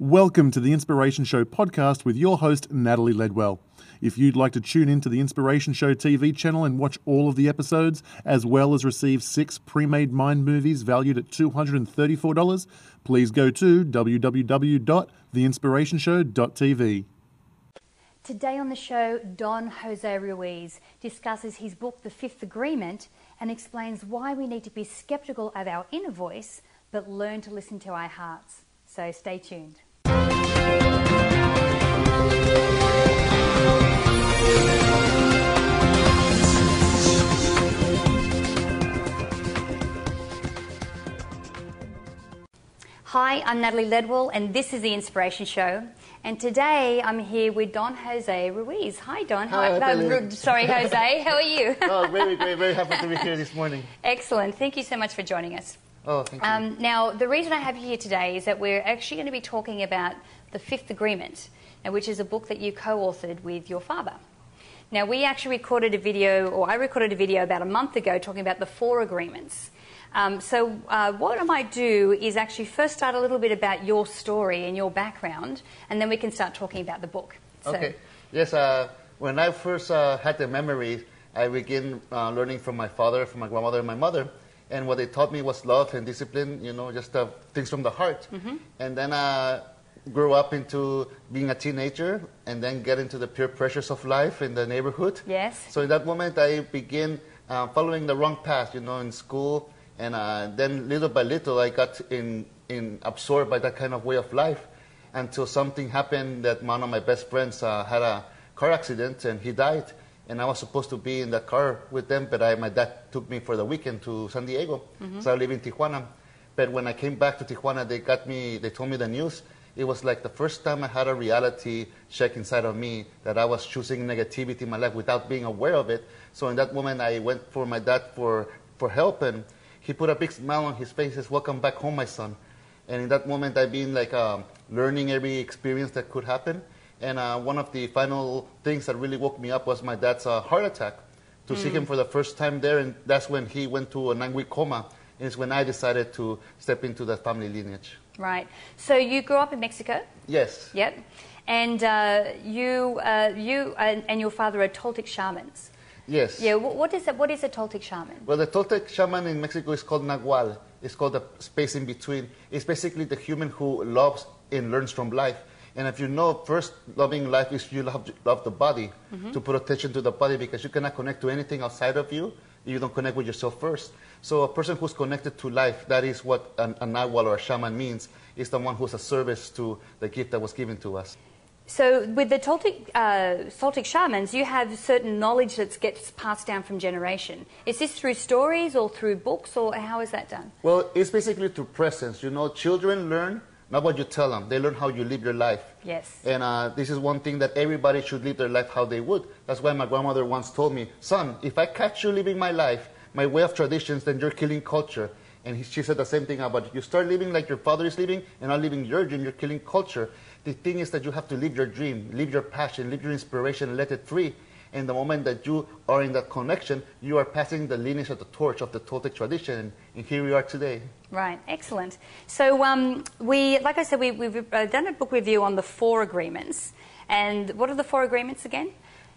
Welcome to the Inspiration Show podcast with your host, Natalie Ledwell. If you'd like to tune in to the Inspiration Show TV channel and watch all of the episodes, as well as receive six pre made mind movies valued at $234, please go to www.theinspirationshow.tv. Today on the show, Don Jose Ruiz discusses his book, The Fifth Agreement, and explains why we need to be skeptical of our inner voice but learn to listen to our hearts. So stay tuned. Hi, I'm Natalie Ledwell, and this is The Inspiration Show. And today I'm here with Don Jose Ruiz. Hi, Don. Hi, uh, sorry, Jose. How are you? Oh, very, very, very happy to be here this morning. Excellent. Thank you so much for joining us. Oh, thank you. Um, now, the reason I have you here today is that we're actually going to be talking about the Fifth Agreement, uh, which is a book that you co-authored with your father. Now, we actually recorded a video, or I recorded a video about a month ago talking about the four agreements. Um, so, uh, what I might do is actually first start a little bit about your story and your background, and then we can start talking about the book. So, okay. Yes, uh, when I first uh, had the memory, I began uh, learning from my father, from my grandmother, and my mother. And what they taught me was love and discipline, you know, just uh, things from the heart. Mm-hmm. And then I grew up into being a teenager and then get into the peer pressures of life in the neighborhood. Yes. So in that moment, I began uh, following the wrong path, you know, in school. And uh, then little by little, I got in, in absorbed by that kind of way of life until something happened that one of my best friends uh, had a car accident and he died. And I was supposed to be in the car with them, but I, my dad took me for the weekend to San Diego. So I live in Tijuana. But when I came back to Tijuana, they got me, they told me the news. It was like the first time I had a reality check inside of me that I was choosing negativity in my life without being aware of it. So in that moment, I went for my dad for, for help, and he put a big smile on his face. Says, "Welcome back home, my son." And in that moment, I've been like um, learning every experience that could happen. And uh, one of the final things that really woke me up was my dad's uh, heart attack. To see him for the first time there, and that's when he went to a nine-week coma. And it's when I decided to step into that family lineage. right. So, you grew up in Mexico? Yes. Yep. And uh, you, uh, you and, your father are Toltec shamans. Yes. Yeah. What, what is that? What is a Toltec shaman? Well, the Toltec shaman in Mexico is called Nahual. It's called the space in between. It's basically the human who loves and learns from life. And if you know, first loving life is you love, love the body, to put attention to the body because you cannot connect to anything outside of you. If you don't connect with yourself first. So a person who's connected to life, that is what an, a Nahual or a shaman means, is the one who's a service to the gift that was given to us. So, with the Toltec, uh, Toltec shamans, you have certain knowledge that gets passed down from generation. Is this through stories or through books, or how is that done? Well, it's basically through presence. You know, children learn not what you tell them, they learn how you live your life. Yes. And uh, this is one thing that everybody should live their life how they would. That's why my grandmother once told me, son, if I catch you living my life, my way of traditions, then you're killing culture. And he, she said the same thing about you start living like your father is living and not living your dream, you're killing culture. The thing is that you have to live your dream, live your passion, live your inspiration, and let it free. And the moment that you are in that connection, you are passing the lineage of the torch of the Toltec tradition. And here we are today. Right, excellent. So, um, we, like I said, we, we've uh, done a book review on the four agreements. And what are the four agreements again?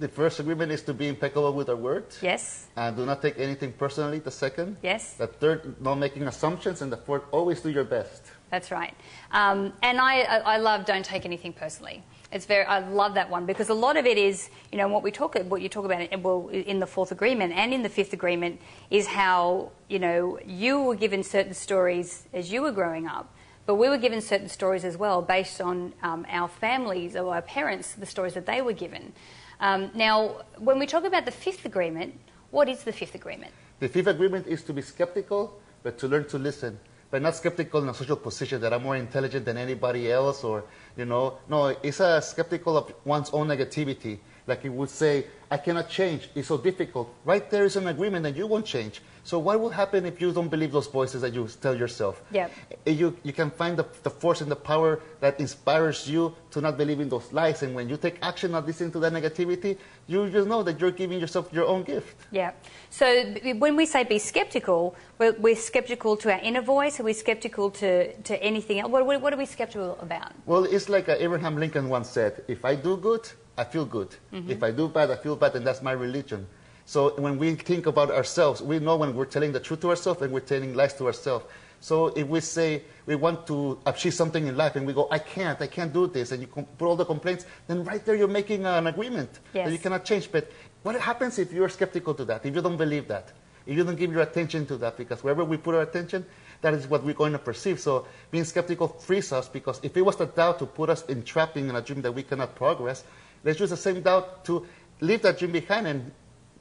The first agreement is to be impeccable with our words. Yes, And do not take anything personally. The second. yes. The third, not making assumptions. And the fourth, always do your best. That's right. Um, and I I love don't take anything personally. It's very, I love that one because a lot of it is, you know, what we talk, what you talk about, in- well, in the fourth agreement and in the fifth agreement is how, you know, you were given certain stories as you were growing up, but we were given certain stories as well based on um, our families or our parents, the stories that they were given. Um, now, when we talk about the fifth agreement, what is the fifth agreement? The fifth agreement is to be skeptical, but to learn to listen. But not skeptical in a social position that I'm more intelligent than anybody else, or you know, no, it's a skeptical of one's own negativity. Like it would say, I cannot change. It's so difficult. Right there is an agreement that you won't change. So what will happen if you don't believe those voices that you tell yourself? Yep. Eh, You, you can find the, the force and the power that inspires you to not believe in those lies. And when you take action, not listening to that negativity, you just know that you're giving yourself your own gift. Yeah. So when we say be skeptical, we're, we're skeptical to our inner voice. Are we're skeptical to, to anything else? What, what, what are we skeptical about? Well, it's like uh, Abraham Lincoln once said, if I do good, I feel good. If I do bad, I feel bad, and that's my religion. So when we think about ourselves, we know when we're telling the truth to ourselves and we're telling lies to ourselves. So if we say we want to achieve something in life and we go, I can't, I can't do this, and you put all the complaints, then right there you're making an agreement that you cannot change. But what happens if you're skeptical to that, if you don't believe that, if you don't give your attention to that? Because wherever we put our attention, that is what we're going to perceive. So being skeptical frees us because if it was the doubt to put us entrapping in a dream that we cannot progress, let's use the same doubt to leave that dream behind and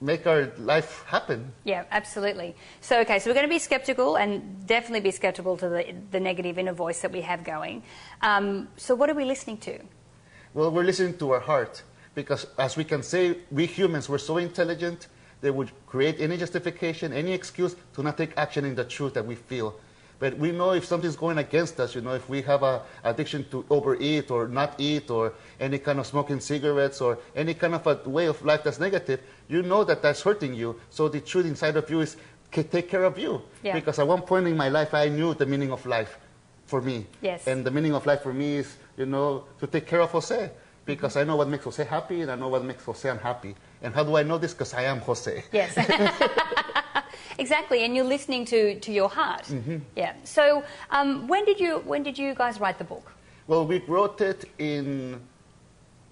make our life happen. Yeah, absolutely. So, okay, so we're going to be skeptical and definitely be skeptical to the, the negative inner voice that we have going. Um, so, what are we listening to? Well, we're listening to our heart because, as we can say, we humans, we're so intelligent they would create any justification, any excuse to not take action in the truth that we feel. But we know if something's going against us, you know, if we have a addiction to overeat or not eat or any kind of smoking cigarettes or any kind of a way of life that's negative, you know that that's hurting you. So the truth inside of you is "Ca- take care of you. Yeah. Because at one point in my life, I knew the meaning of life for me. Yes. And the meaning of life for me is, you know, to take care of Jose. Because I know what makes Jose happy and I know what makes Jose unhappy. And how do I know this? Because I am Jose. Yes. exactly, and you're listening to, to your heart. Mm-hmm. Yeah. So, um, when did you when did you guys write the book? Well, we wrote it in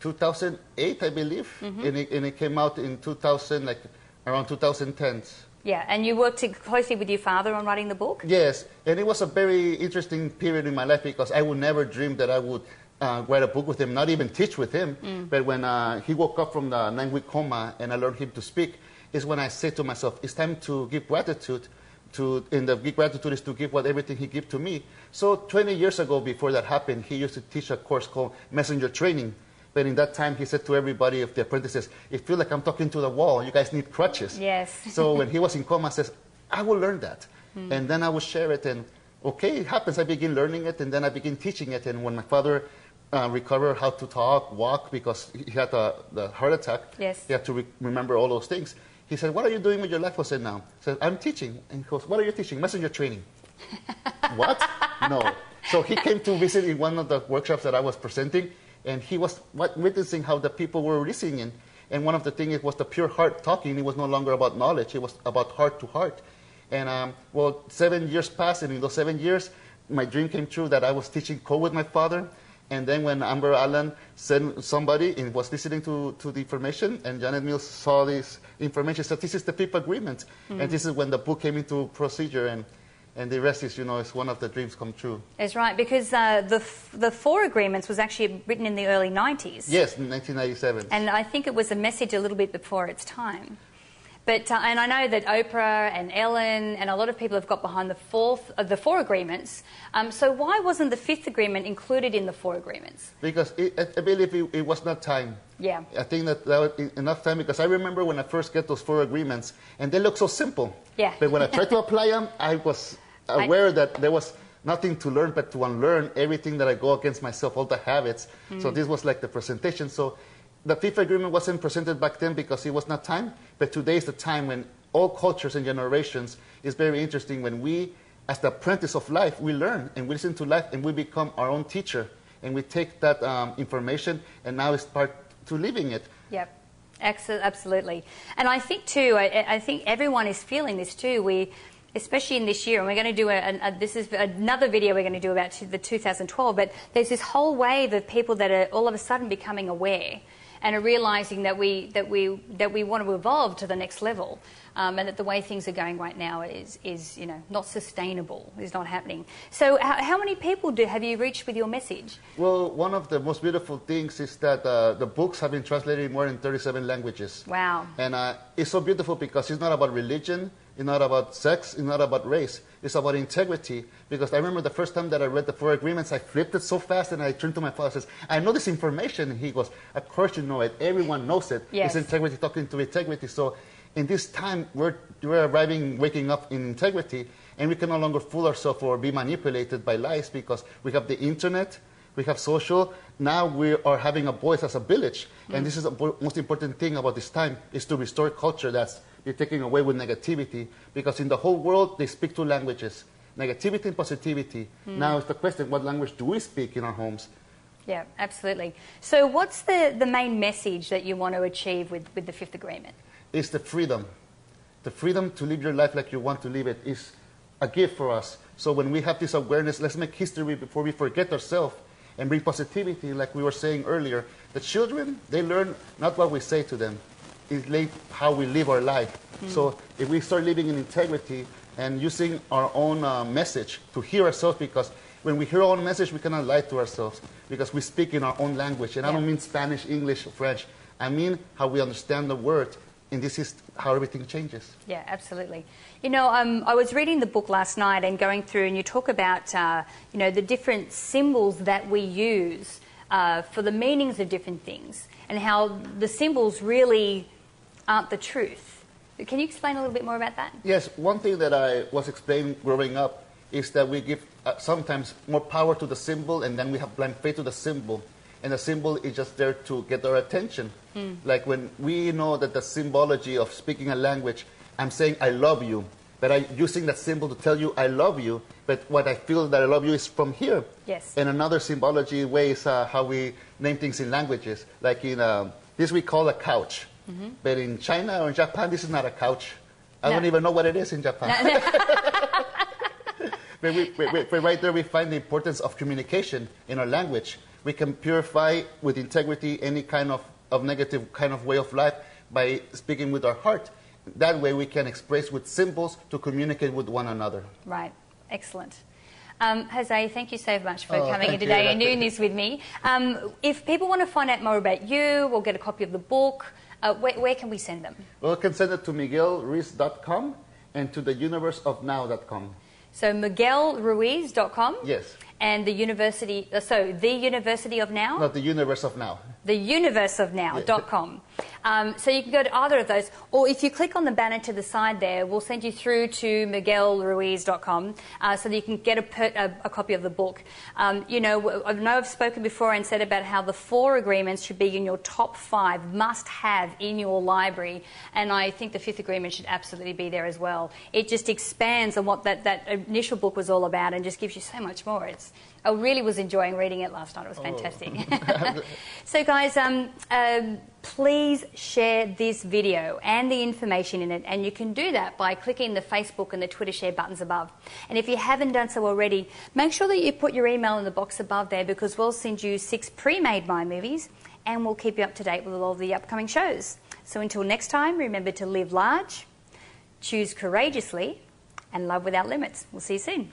2008, I believe. And, it, and it came out in 2000, like around 2010. Yeah, and you worked closely with your father on writing the book. Yes, and it was a very interesting period in my life because I would never dream that I would uh, write a book with him, not even teach with him. But when uh, he woke up from the nine week coma and I learned him to speak, is when I said to myself, it's time to give gratitude. To, and the give gratitude is to give what everything he gave to me. So 20 years ago, before that happened, he used to teach a course called Messenger Training. But in that time, he said to everybody of the apprentices, "It feels like I'm talking to the wall. You guys need crutches." Yes. so when he was in coma, I says, I will learn that. And then I will share it. And okay, it happens. I begin learning it. And then I begin teaching it. And when my father uh, recovered how to talk, walk, because he had a, the heart attack, Yes. he had to re- remember all those things. He said, What are you doing with your life? I said, now. I said, I'm teaching. And he goes, What are you teaching? Messenger training. what? No. So he came to visit in one of the workshops that I was presenting, and he was witnessing how the people were listening. And one of the things was the pure heart talking. It was no longer about knowledge; it was about heart to heart. And um, well, seven years passed, and in those seven years, my dream came true that I was teaching co with my father. And then when Amber Allen sent somebody and was listening to, to the information, and Janet Mills saw this information, said, this is the fifth agreement. And this is when the book came into procedure, and, and the rest is, you know, is one of the dreams come true. That's right, because uh, the f- the four agreements was actually written in the early '90s. Yes, in 1997. And I think it was a message a little bit before its time. But, uh, and I know that Oprah and Ellen and a lot of people have got behind the, fourth, uh, the four agreements. Um, so why wasn't the fifth agreement included in the four agreements? Because it, I- I believe it, it was not time. Yeah. I think that that was enough time because I remember when I first get those four agreements, and they look so simple. Yeah. But when I tried to apply them, I was aware that there was nothing to learn but to unlearn everything that I go against myself, all the habits. So this was like the presentation. So the fifth agreement wasn't presented back then because it was not time, but today is the time when all cultures and generations is very interesting when we, as the apprentice of life, we learn and we listen to life and we become our own teacher and we take that um, information and now it's part to living it. Yep. Absolutely. And I think, too, I, I think everyone is feeling this too. We, especially in this year, and we're going to do a, a, this is another video we're going to do about the 2012, but there's this whole wave of people that are all of a sudden becoming aware and are realizing that we, that we, that we want to evolve to the next level. Um, and that the way things are going right now is, is you know, not sustainable, is not happening. So, how, how many people do, have you reached with your message? Well, one of the most beautiful things is that uh, the books have been translated in more than 37 languages. Wow. And uh, it's so beautiful because it's not about religion, It's not about sex. It's not about race. It's about integrity. Because I remember the first time that I read the four agreements, I flipped it so fast and I turned to my father and says, I know this information. And he goes, Of course you know it. Everyone knows it. Yes. It's integrity talking to integrity. So in this time, we're, we're arriving, waking up in integrity, and we can no longer fool ourselves or be manipulated by lies because we have the internet, we have social. Now we are having a voice as a village, and mm. this is the most important thing about this time is to restore culture that's you're taking away with negativity. Because in the whole world, they speak two languages: negativity and positivity. Hmm. Now it's the question: What language do we speak in our homes? Yeah, absolutely. So, what's the, the main message that you want to achieve with, with the fifth agreement? It's the freedom. The freedom to live your life like you want to live it is a gift for us. So when we have this awareness, let's make history before we forget ourselves and bring positivity, like we were saying earlier. The children, they learn not what we say to them, it's like how we live our life. So if we start living in integrity and using our own uh, message to hear ourselves, because when we hear our own message, we cannot lie to ourselves because we speak in our own language. And I don't mean Spanish, English, or French. I mean how we understand the word, and this is how everything changes. Yeah, absolutely. You know, um, I was reading the book last night and going through, and you talk about, uh, you know, the different symbols that we use uh, for the meanings of different things, and how the symbols really aren't the truth. Can you explain a little bit more about that? Yes, one thing that I was explaining growing up is that we give uh, sometimes more power to the symbol and then we have blind faith to the symbol. And the symbol is just there to get our attention. Like when we know that the symbology of speaking a language, I'm saying I love you, but I'm using that symbol to tell you I love you, but what I feel that I love you is from here. Yes. And another symbology way is uh, how we name things in languages. Like in uh, this we call a couch, but in China or in Japan, this is not a couch. I No. don't even know what it is in Japan. but, we, we, we- right there, we find the importance of communication in our language. We can purify with integrity any kind of, of negative kind of way of life by speaking with our heart. That way, we can express with symbols to communicate with one another. Right, excellent. Um, Jose, thank you so much for Oh, coming in today and doing this with me. Um, if people want to find out more about you or get a copy of the book, uh, where, where can we send them? Well, you can send it to miguelruiz.com and to the universeofnow.com. So miguelruiz.com Yes, and the university, uh, so the University of Now? not the universe of now. The Universe of Now.com. theuniverseofnow.com. Um, so you can go to either of those, or if you click on the banner to the side there, we'll send you through to miguelruiz.com uh, so that you can get a, per, a, a copy of the book. Um, you know, I know I've spoken before and said about how the four agreements should be in your top five must have in your library, and I think the fifth agreement should absolutely be there as well. It just expands on what that, that initial book was all about and just gives you so much more. It's, I really was enjoying reading it last night. It was fantastic. so, guys, um, um, please share this video and the information in it, and you can do that by clicking the Facebook and the Twitter share buttons above. And if you haven't done so already, make sure that you put your email in the box above there because we'll send you six pre-made Mind movies, and we'll keep you up to date with all of the upcoming shows. So, until next time, remember to live large, choose courageously, and love without limits. We'll see you soon.